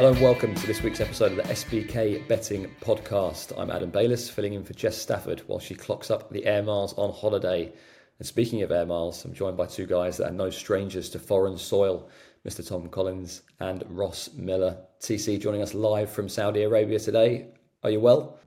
Hello and welcome to this week's episode of the SBK Betting Podcast. I'm Adam Baylis, filling in for Jess Stafford while she clocks up the air miles on holiday. And speaking of air miles, I'm joined by two guys that are no strangers to foreign soil, Mr. Tom Collins and Ross Millar. TC joining us live from Saudi Arabia today. Are you well?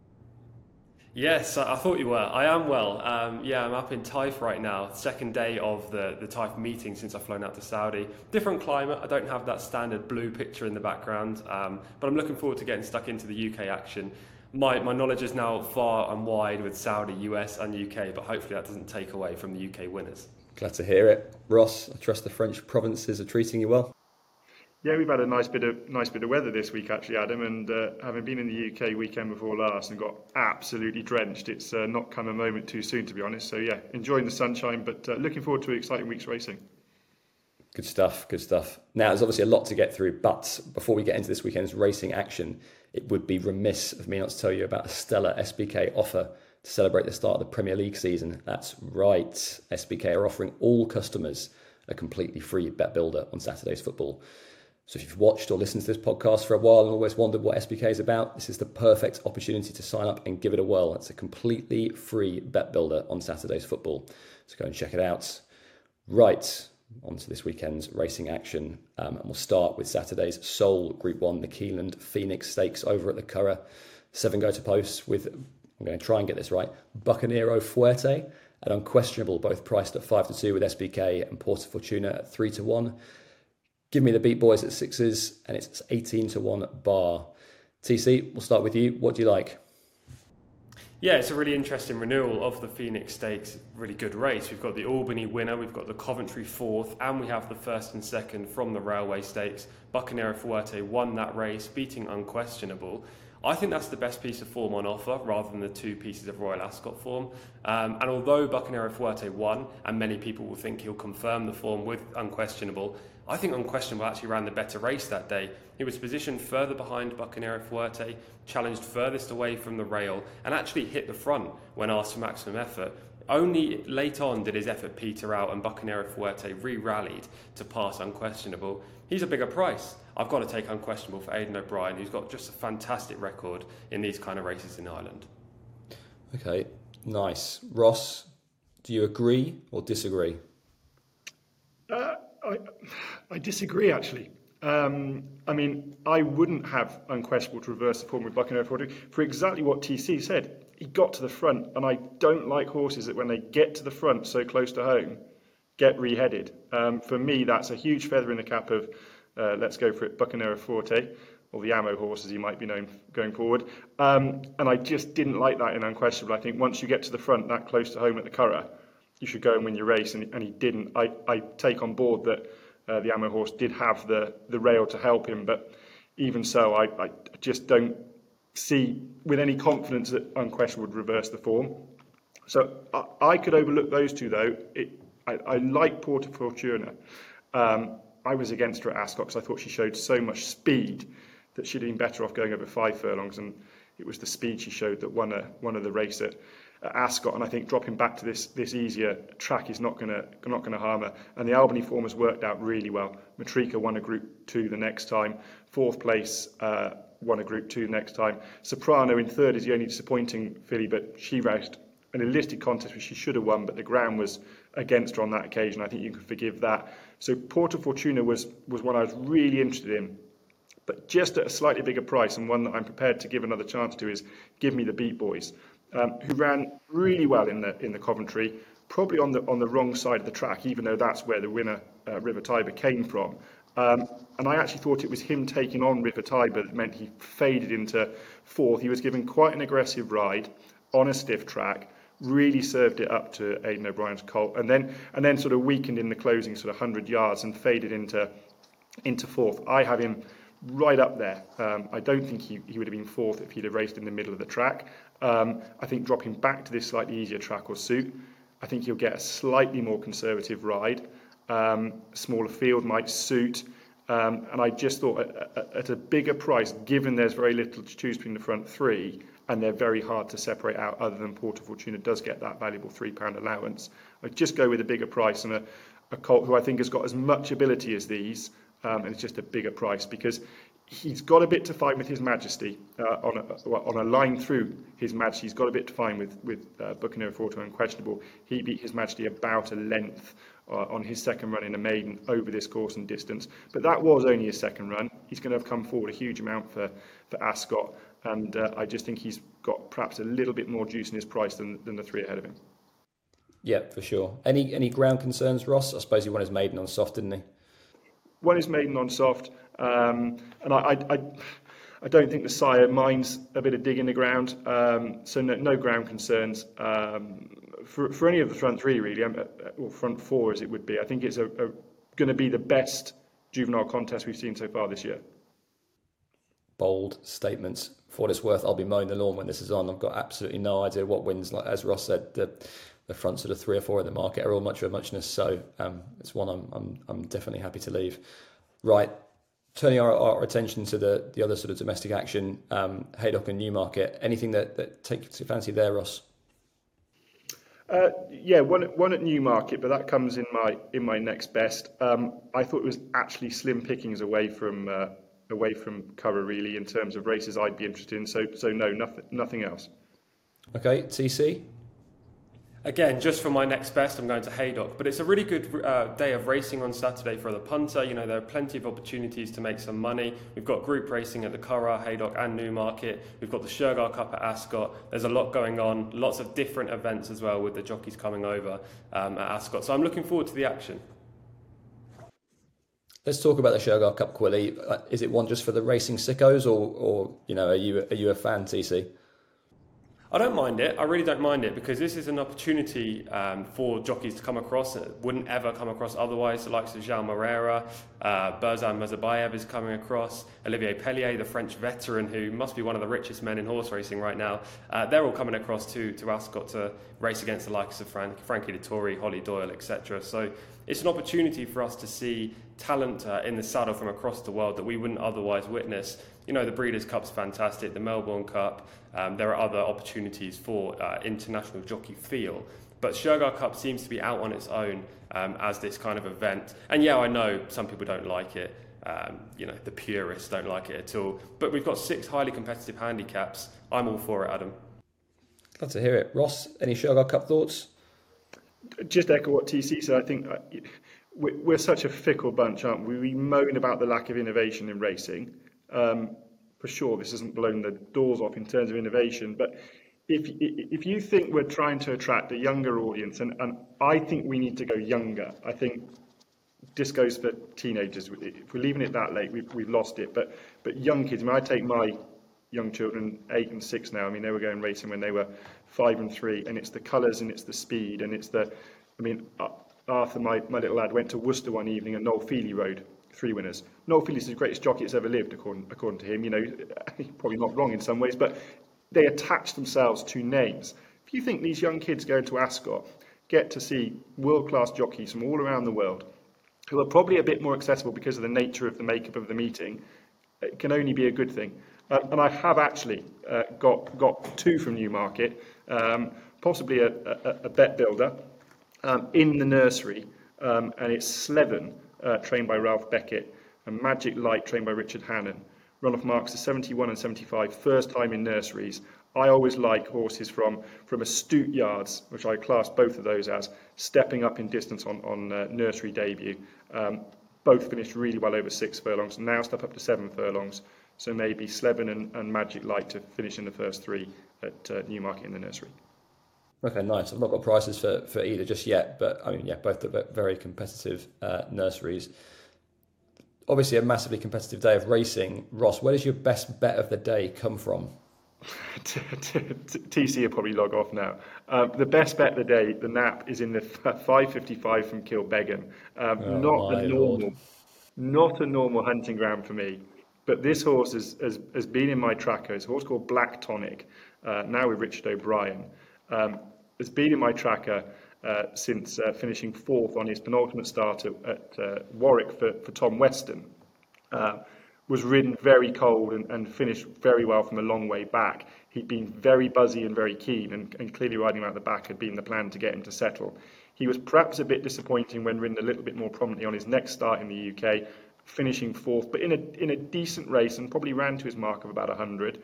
Yes, I thought you were. I am well. Um, yeah, I'm up in Taif right now. Second day of the, the Taif meeting since I've flown out to Saudi. Different climate. I don't have that standard blue picture in the background, um, but I'm looking forward to getting stuck into the UK action. My, my knowledge is now far and wide with Saudi, US, and UK, but hopefully that doesn't take away from the UK winners. Glad to hear it. Ross, I trust the French provinces are treating you well. Yeah, we've had a nice bit of nice bit of weather this week, actually, Adam. And uh, having been in the UK weekend before last and got absolutely drenched, it's uh, not come a moment too soon, to be honest. So yeah, enjoying the sunshine, but uh, looking forward to an exciting week's racing. Good stuff, good stuff. Now, there's obviously a lot to get through, but before we get into this weekend's racing action, it would be remiss of me not to tell you about a stellar SBK offer to celebrate the start of the Premier League season. That's right, SBK are offering all customers a completely free bet builder on Saturday's football. So if you've watched or listened to this podcast for a while and always wondered what SBK is about, this is the perfect opportunity to sign up and give it a whirl. It's a completely free bet builder on Saturday's football. So go and check it out. Right, on to this weekend's racing action. Um, and we'll start with Saturday's sole Group 1, the Keeneland Phoenix Stakes over at the Curragh. Seven go to posts with, I'm going to try and get this right, Bucanero Fuerte at unquestionable, both priced at 5 to 2 with SBK and Porta Fortuna at 3 to 1. Give me the beat boys at sixes, and it's 18 to 1 bar. TC, we'll start with you. What do you like? Yeah, it's a really interesting renewal of the Phoenix Stakes. Really good race. We've got the Albany winner, we've got the Coventry fourth, and we have the first and second from the Railway Stakes. Bucanero Fuerte won that race, beating Unquestionable. I think that's the best piece of form on offer rather than the two pieces of Royal Ascot form. Um, and although Bucanero Fuerte won, and many people will think he'll confirm the form with Unquestionable, I think Unquestionable actually ran the better race that day. He was positioned further behind Bucanero Fuerte, challenged furthest away from the rail, and actually hit the front when asked for maximum effort. Only late on did his effort peter out and Bucanero Fuerte re-rallied to pass Unquestionable. He's a bigger price. I've got to take Unquestionable for Aidan O'Brien, who's got just a fantastic record in these kind of races in Ireland. Okay, nice. Ross, do you agree or disagree? Uh, I, I disagree, actually. Um, I mean, I wouldn't have unquestionable to reverse the form with Buckingham for exactly what TC said. He got to the front, and I don't like horses that when they get to the front so close to home, get reheaded. Um, for me, that's a huge feather in the cap of, uh, let's go for it, Bucanero Forte, or the ammo horse as he might be known going forward. Um, and I just didn't like that in Unquestionable. I think once you get to the front that close to home at the Curragh, you should go and win your race, and, and he didn't. I, I take on board that uh, the ammo horse did have the, the rail to help him, but even so, I, I just don't see with any confidence that Unquestionable would reverse the form. So I, I could overlook those two, though. It, I, I like Porta Fortuna. Um, I was against her at Ascot because I thought she showed so much speed that she'd been better off going over five furlongs, and it was the speed she showed that won a won of the race at Ascot, and I think dropping back to this this easier track is not going to not going to harm her. And the Albany form has worked out really well. Matrika won a Group Two the next time, fourth place. Uh, won a Group Two next time. Soprano in third is the only disappointing filly, but she raced an illicit contest which she should have won, but the ground was against her on that occasion. I think you can forgive that. So Porta Fortuna was was one I was really interested in, but just at a slightly bigger price, and one that I'm prepared to give another chance to is Give Me the Beat Boys um, who ran really well in the in the Coventry, probably on the on the wrong side of the track, even though that's where the winner uh, River Tiber came from. Um, and I actually thought it was him taking on River Tiber that meant he faded into fourth. He was given quite an aggressive ride on a stiff track, really served it up to Aidan O'Brien's colt, and then and then sort of weakened in the closing sort of 100 yards and faded into into fourth. I have him right up there. Um, I don't think he, he would have been fourth if he'd have raced in the middle of the track. Um, I think dropping back to this slightly easier track or suit, I think you'll get a slightly more conservative ride. Um, smaller field might suit. Um, and I just thought at, a bigger price, given there's very little to choose between the front three, and they're very hard to separate out other than Porta Fortuna does get that valuable £3 allowance. I'd just go with a bigger price and a, colt who I think has got as much ability as these, and it's just a bigger price because he's got a bit to fight with His Majesty uh, on, a, on a line through His Majesty. He's got a bit to fight with with uh, Buccaneer unquestionable. He beat His Majesty about a length uh, on his second run in a maiden over this course and distance. But that was only his second run. He's going to have come forward a huge amount for for Ascot, and uh, I just think he's got perhaps a little bit more juice in his price than than the three ahead of him. Yeah, for sure. Any any ground concerns, Ross? I suppose he won his maiden on soft, didn't he? One is maiden on soft, um, and I, I, I, don't think the sire minds a bit of dig in the ground, um, so no, no, ground concerns um, for, for any of the front three, really, um, uh, or front four as it would be. I think it's going to be the best juvenile contest we've seen so far this year. Bold statements. For what it's worth, I'll be mowing the lawn when this is on. I've got absolutely no idea what wins. Like as Ross said, the the front sort of three or four in the market are all much of a muchness. So um, it's one I'm, I'm, I'm definitely happy to leave. Right, turning our, our attention to the, the other sort of domestic action, um, Haydock and Newmarket. Anything that, that takes your fancy there, Ross? Uh, yeah, one one at Newmarket, but that comes in my in my next best. Um, I thought it was actually slim pickings away from uh, away from Curragh really in terms of races I'd be interested in. So so no, nothing nothing else. Okay, TC. Again, just for my next best, I'm going to Haydock. But it's a really good uh, day of racing on Saturday for the punter. You know, there are plenty of opportunities to make some money. We've got group racing at the Curragh, Haydock, and Newmarket. We've got the Shergar Cup at Ascot. There's a lot going on, lots of different events as well with the jockeys coming over um, at Ascot. So I'm looking forward to the action. Let's talk about the Shergar Cup quickly. Uh, is it one just for the racing sickos, or, or you know, are you are you a fan, TC? I don't mind it. I really don't mind it because this is an opportunity um, for jockeys to come across that wouldn't ever come across otherwise. The likes of João Moreira, uh, Bauyrzhan Murzabayev is coming across, Olivier Peslier, the French veteran who must be one of the richest men in horse racing right now. Uh, they're all coming across to, to Ascot to race against the likes of Frank, Frankie Dettori, Holly Doyle, etc. So it's an opportunity for us to see talent uh, in the saddle from across the world that we wouldn't otherwise witness. You know, the Breeders' Cup's fantastic, the Melbourne Cup, um, there are other opportunities for uh, international jockey feel. But Shergar Cup seems to be out on its own um, as this kind of event. And yeah, I know some people don't like it. Um, you know, the purists don't like it at all. But we've got six highly competitive handicaps. I'm all for it, Adam. Glad to hear it. Ross, any Shergar Cup thoughts? Just echo what TC said. I think uh, we're such a fickle bunch, aren't we? We moan about the lack of innovation in racing. Um, for sure, this hasn't blown the doors off in terms of innovation, but if if you think we're trying to attract a younger audience, and, and I think we need to go younger. I think this goes for teenagers. If we're leaving it that late, we've, we've lost it. But but young kids, I mean, I take my young children, eight and six now. I mean, they were going racing when they were five and three, and it's the colours and it's the speed and it's the. I mean, Arthur, my, my little lad, went to Worcester one evening and Noel Fehily rode three winners. Noel Fehily's the greatest jockey that's ever lived, according, according to him. You know, probably not wrong in some ways, but they attach themselves to names. If you think these young kids going to Ascot get to see world-class jockeys from all around the world, who are probably a bit more accessible because of the nature of the makeup of the meeting, it can only be a good thing. Uh, and I have actually uh, got got two from Newmarket, um, possibly a, a, a bet builder um, in the nursery, um, and it's Slevin, uh, trained by Ralph Beckett, and Magic Light, trained by Richard Hannon. Run-off marks are 71 and 75, first time in nurseries. I always like horses from, from astute yards, which I class both of those as, stepping up in distance on, on uh, nursery debut. Um, both finished really well over six furlongs, now step up to seven furlongs. So maybe Slevin and, and Magic Light to finish in the first three at uh, Newmarket in the nursery. Okay, nice. I've not got prices for, for either just yet, but I mean, yeah, both are very competitive uh, nurseries. Obviously, a massively competitive day of racing. Ross, where does your best bet of the day come from? TC will probably log off now. Um, the best bet of the day, the nap, is in the 5:55 from Kilbeggan. Um, oh, not a normal, Lord. not a normal hunting ground for me. But this horse has, has, has been in my tracker. It's a horse called Black Tonic, uh, now with Richard O'Brien. Um, has been in my tracker uh, since uh, finishing fourth on his penultimate start at, at uh, Warwick for, for Tom Weston. Uh, was ridden very cold and, and, finished very well from a long way back. He'd been very buzzy and very keen, and, and clearly riding around the back had been the plan to get him to settle. He was perhaps a bit disappointing when ridden a little bit more prominently on his next start in the UK, finishing fourth, but in a in a decent race and probably ran to his mark of about 100.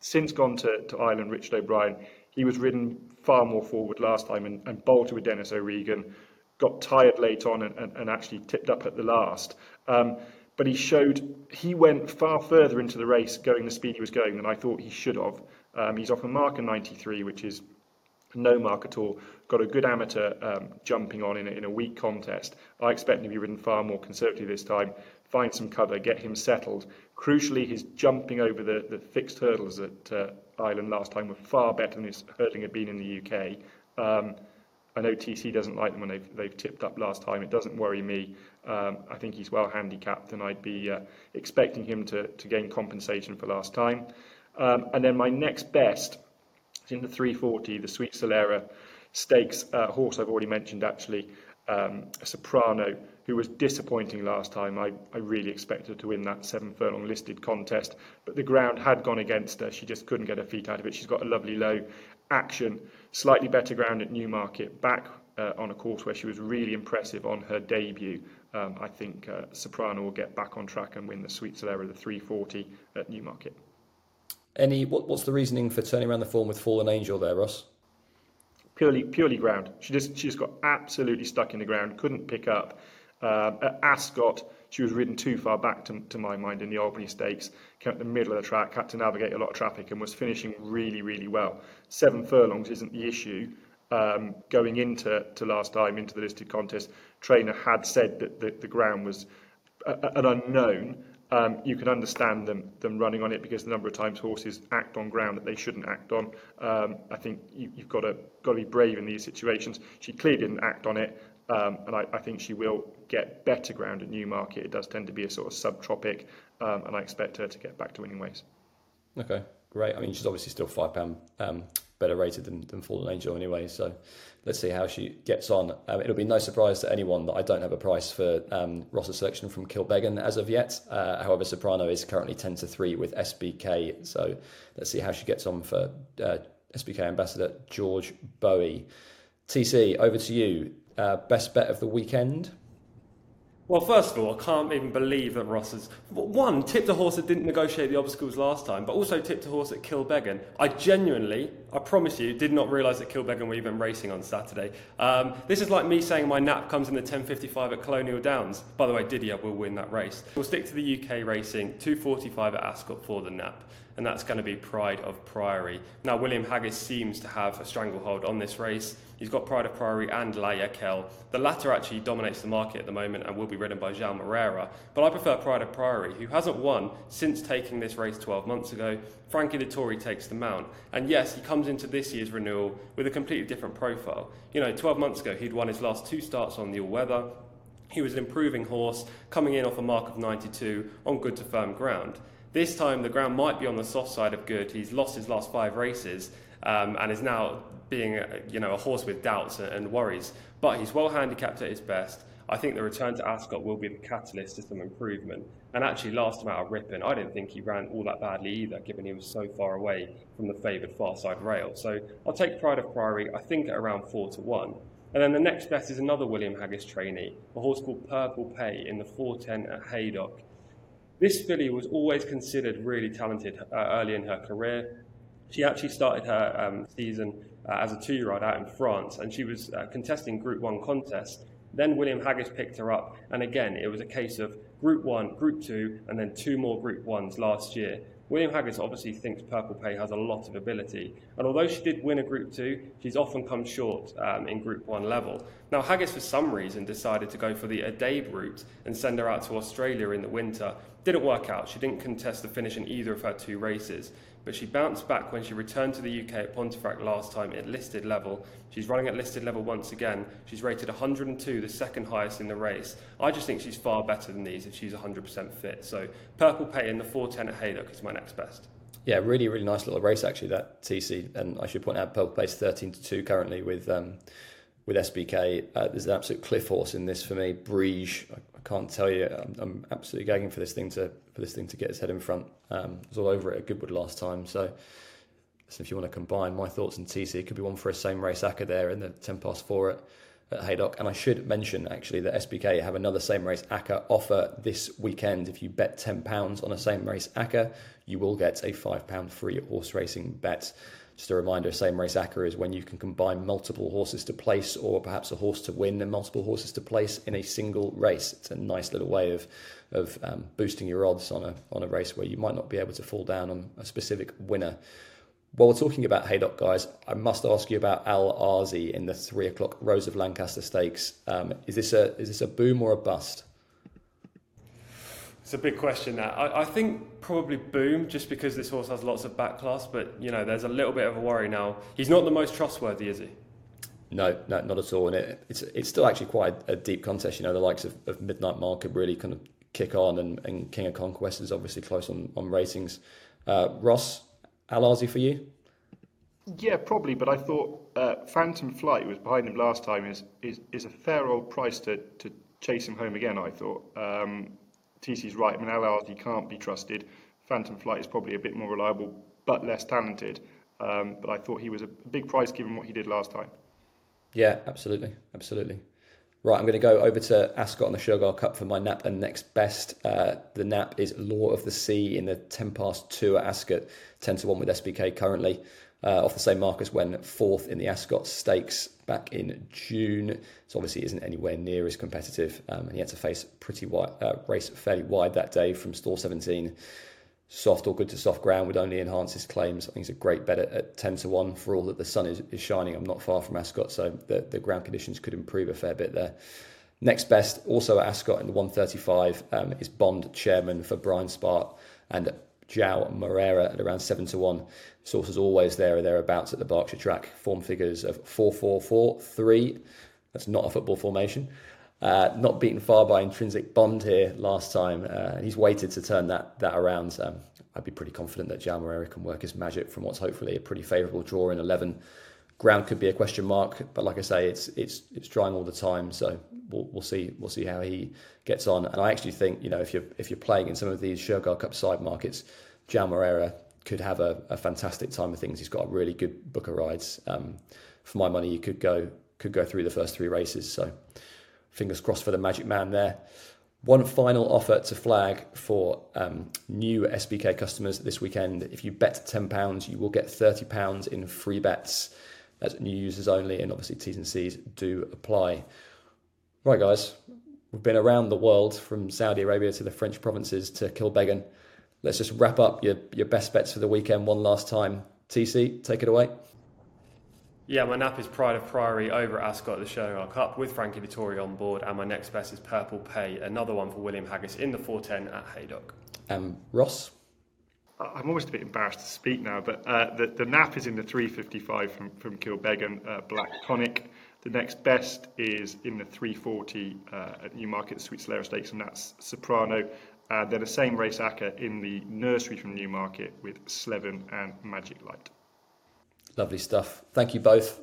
Since gone to, to Ireland, Richard O'Brien, he was ridden far more forward last time and, and bolted with Denis O'Regan, got tired late on and, and, and actually tipped up at the last. Um, but he showed he went far further into the race going the speed he was going than I thought he should have. Um, he's off a mark of 93, which is no mark at all. Got a good amateur um, jumping on in a, in a weak contest. I expect him to be ridden far more conservatively this time, find some cover, get him settled. Crucially, his jumping over the, the fixed hurdles at uh, Ireland last time were far better than his hurdling had been in the UK. Um, I know TC doesn't like them when they've, they've tipped up last time. It doesn't worry me. Um, I think he's well handicapped, and I'd be uh, expecting him to, to gain compensation for last time. Um, and then my next best is in the 340, the Sweet Solera Stakes uh, horse I've already mentioned, actually, um, a soprano who was disappointing last time. I, I really expected her to win that seven furlong listed contest, but the ground had gone against her. She just couldn't get her feet out of it. She's got a lovely low action, slightly better ground at Newmarket, back uh, on a course where she was really impressive on her debut. Um, I think uh, Soprano will get back on track and win the Sweet Solera, the 340 at Newmarket. Any what, what's the reasoning for turning around the form with Fallen Angel there, Ross? Purely, purely ground. She just she just got absolutely stuck in the ground, couldn't pick up. Uh, at Ascot, she was ridden too far back to, to my mind in the Albany Stakes, came at the middle of the track, had to navigate a lot of traffic and was finishing really, really well. Seven furlongs isn't the issue. Um, going into to last time, into the listed contest, trainer had said that the, the ground was a, an unknown. Um, you can understand them them running on it because the number of times horses act on ground that they shouldn't act on. Um, I think you, you've got to got to be brave in these situations. She clearly didn't act on it. Um, and I, I think she will get better ground at Newmarket. It does tend to be a sort of subtropic, um, and I expect her to get back to winning ways. Okay, great. I mean, she's obviously still five pound um, better rated than, than Fallen Angel anyway. So let's see how she gets on. Um, it'll be no surprise to anyone that I don't have a price for um, selection from Kilbeggan as of yet. Uh, however, Soprano is currently ten to three with SBK. So let's see how she gets on for uh, SBK ambassador George Bowie. TC, over to you. Uh, best bet of the weekend. Well, first of all, I can't even believe that Ross has one tipped a horse that didn't negotiate the obstacles last time, but also tipped a horse at Kilbeggan. I genuinely, I promise you, did not realise that Kilbeggan were even racing on Saturday. Um, this is like me saying my nap comes in the 10:55 at Colonial Downs. By the way, Didier will win that race. We'll stick to the UK racing 2:45 at Ascot for the nap and that's going to be Pride of Priory. Now, William Haggas seems to have a stranglehold on this race. He's got Pride of Priory and La Yakel. The latter actually dominates the market at the moment and will be ridden by João Moreira. But I prefer Pride of Priory, who hasn't won since taking this race 12 months ago. Frankie Dettori takes the mount. And yes, he comes into this year's renewal with a completely different profile. You know, 12 months ago, he'd won his last two starts on the all weather. He was an improving horse, coming in off a mark of 92 on good to firm ground. This time, the ground might be on the soft side of good. He's lost his last five races um, and is now being you know, a horse with doubts and worries. But he's well handicapped at his best. I think the return to Ascot will be the catalyst to some improvement. And actually, last time out of Ripon, I didn't think he ran all that badly either, given he was so far away from the favoured far side rail. So I'll take Pride of Priory, I think at around 4 to 1. And then the next bet is another William Haggas trainee, a horse called Purplepay in the 410 at Haydock. This filly was always considered really talented uh, early in her career. She actually started her um, season uh, as a two year old out in France and she was uh, contesting Group 1 contests. Then William Haggas picked her up, and again, it was a case of Group 1, Group 2, and then two more Group 1s last year. William Haggas obviously thinks Purplepay has a lot of ability, and although she did win a Group 2, she's often come short um, in Group 1 level. Now, Haggas, for some reason, decided to go for the Addeybb route and send her out to Australia in the winter. Didn't work out. She didn't contest the finish in either of her two races but she bounced back when she returned to the UK at Pontefract last time at listed level. She's running at listed level once again. She's rated 102, the second highest in the race. I just think she's far better than these if she's 100% fit. So Purplepay in the 410 at Haydock is my next best. Yeah, really, really nice little race actually that TC, and I should point out Purplepay's 13 to two currently with um, with SBK. Uh, there's an absolute cliff horse in this for me. Brige, I, I can't tell you. I'm, I'm, absolutely gagging for this thing to for this thing to get its head in front. Um, I was all over it at Goodwood last time. So, if you want to combine my thoughts and TC, it could be one for a same race acca there in the ten past four at at Haydock. And I should mention actually that SBK have another same race ACCA offer this weekend. If you bet £10 on a same race ACCA, you will get a £5 free horse racing bet. Just a reminder, same race ACCA is when you can combine multiple horses to place or perhaps a horse to win and multiple horses to place in a single race. It's a nice little way of, of um, boosting your odds on a, on a race where you might not be able to fall down on a specific winner. While we're talking about Haydock, guys, I must ask you about Al Aasy in the three o'clock Rose of Lancaster Stakes. Um, is this a is this a boom or a bust? It's a big question. That I, I, think probably boom, just because this horse has lots of back class. But you know, there's a little bit of a worry now. He's not the most trustworthy, is he? No, no, not at all. And it, it's it's still actually quite a deep contest. You know, the likes of, of Midnight Market really kind of kick on, and, and King of Conquest is obviously close on on ratings. Uh, Ross, Al Aasy for you? Yeah, probably. But I thought uh, Phantom Flight was behind him last time. Is is is a fair old price to to chase him home again. I thought. Um, TC's right. I mean, can't be trusted. Phantom Flight is probably a bit more reliable, but less talented. Um, but I thought he was a big prize given what he did last time. Yeah, absolutely, absolutely. Right, I'm going to go over to Ascot and the Shergar Cup for my nap and next best. Uh, the nap is Law of the Sea in the 10 past 2 at Ascot, 10 to 1 with SBK currently uh, off the same mark as when fourth in the Ascot Stakes back in June. So obviously isn't anywhere near as competitive, um, and he had to face pretty wide uh, race fairly wide that day from stall 17. Soft or good to soft ground would only enhance his claims. I think he's a great bet at, at 10 to 1 for all that the sun is, is shining. I'm not far from Ascot, so the, the ground conditions could improve a fair bit there. Next best, also at Ascot in the 135, um, is Bond chairman for Brian Spart. And João Moreira at around 7 to 1. Sources always there or thereabouts at the Berkshire track. Form figures of 4 4 4 3. That's not a football formation. Uh, not beaten far by intrinsic bond here last time. Uh, he's waited to turn that that around. Um, I'd be pretty confident that Joao Moreira can work his magic from what's hopefully a pretty favourable draw in 11. Ground could be a question mark, but like I say, it's it's it's drying all the time. So we'll, we'll see we'll see how he gets on. And I actually think you know if you're if you're playing in some of these Shergar Cup side markets, Joao Moreira could have a, a, fantastic time of things. He's got a really good book of rides. Um, for my money, you could go could go through the first three races. So fingers crossed for the Magic Man there. One final offer to flag for um, new SBK customers this weekend. If you bet £10, you will get £30 in free bets. That's new users only, and obviously T's and C's do apply. Right, guys, we've been around the world from Saudi Arabia to the French provinces to Kilbeggan. Let's just wrap up your, your best bets for the weekend one last time. TC, take it away. Yeah, my nap is Pride of Priory over at Ascot at the Shergar Cup with Frankie Dettori on board, and my next best is Purplepay, another one for William Haggas in the 410 at Haydock. Um, Ross? I'm almost a bit embarrassed to speak now, but uh, the, the nap is in the 355 from, from Kilbeggan, uh, Black Tonic. The next best is in the 340 uh, at Newmarket the Sweet Solera Stakes, and that's Soprano. Uh, they're the same race ACCA in the nursery from Newmarket with Slevin and Magic Light. Lovely stuff. Thank you both.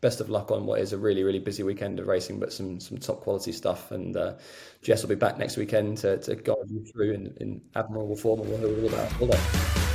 Best of luck on what is a really, really busy weekend of racing, but some some top quality stuff. And uh, Jess will be back next weekend to, to guide you through in, in admirable form and what we're all about. All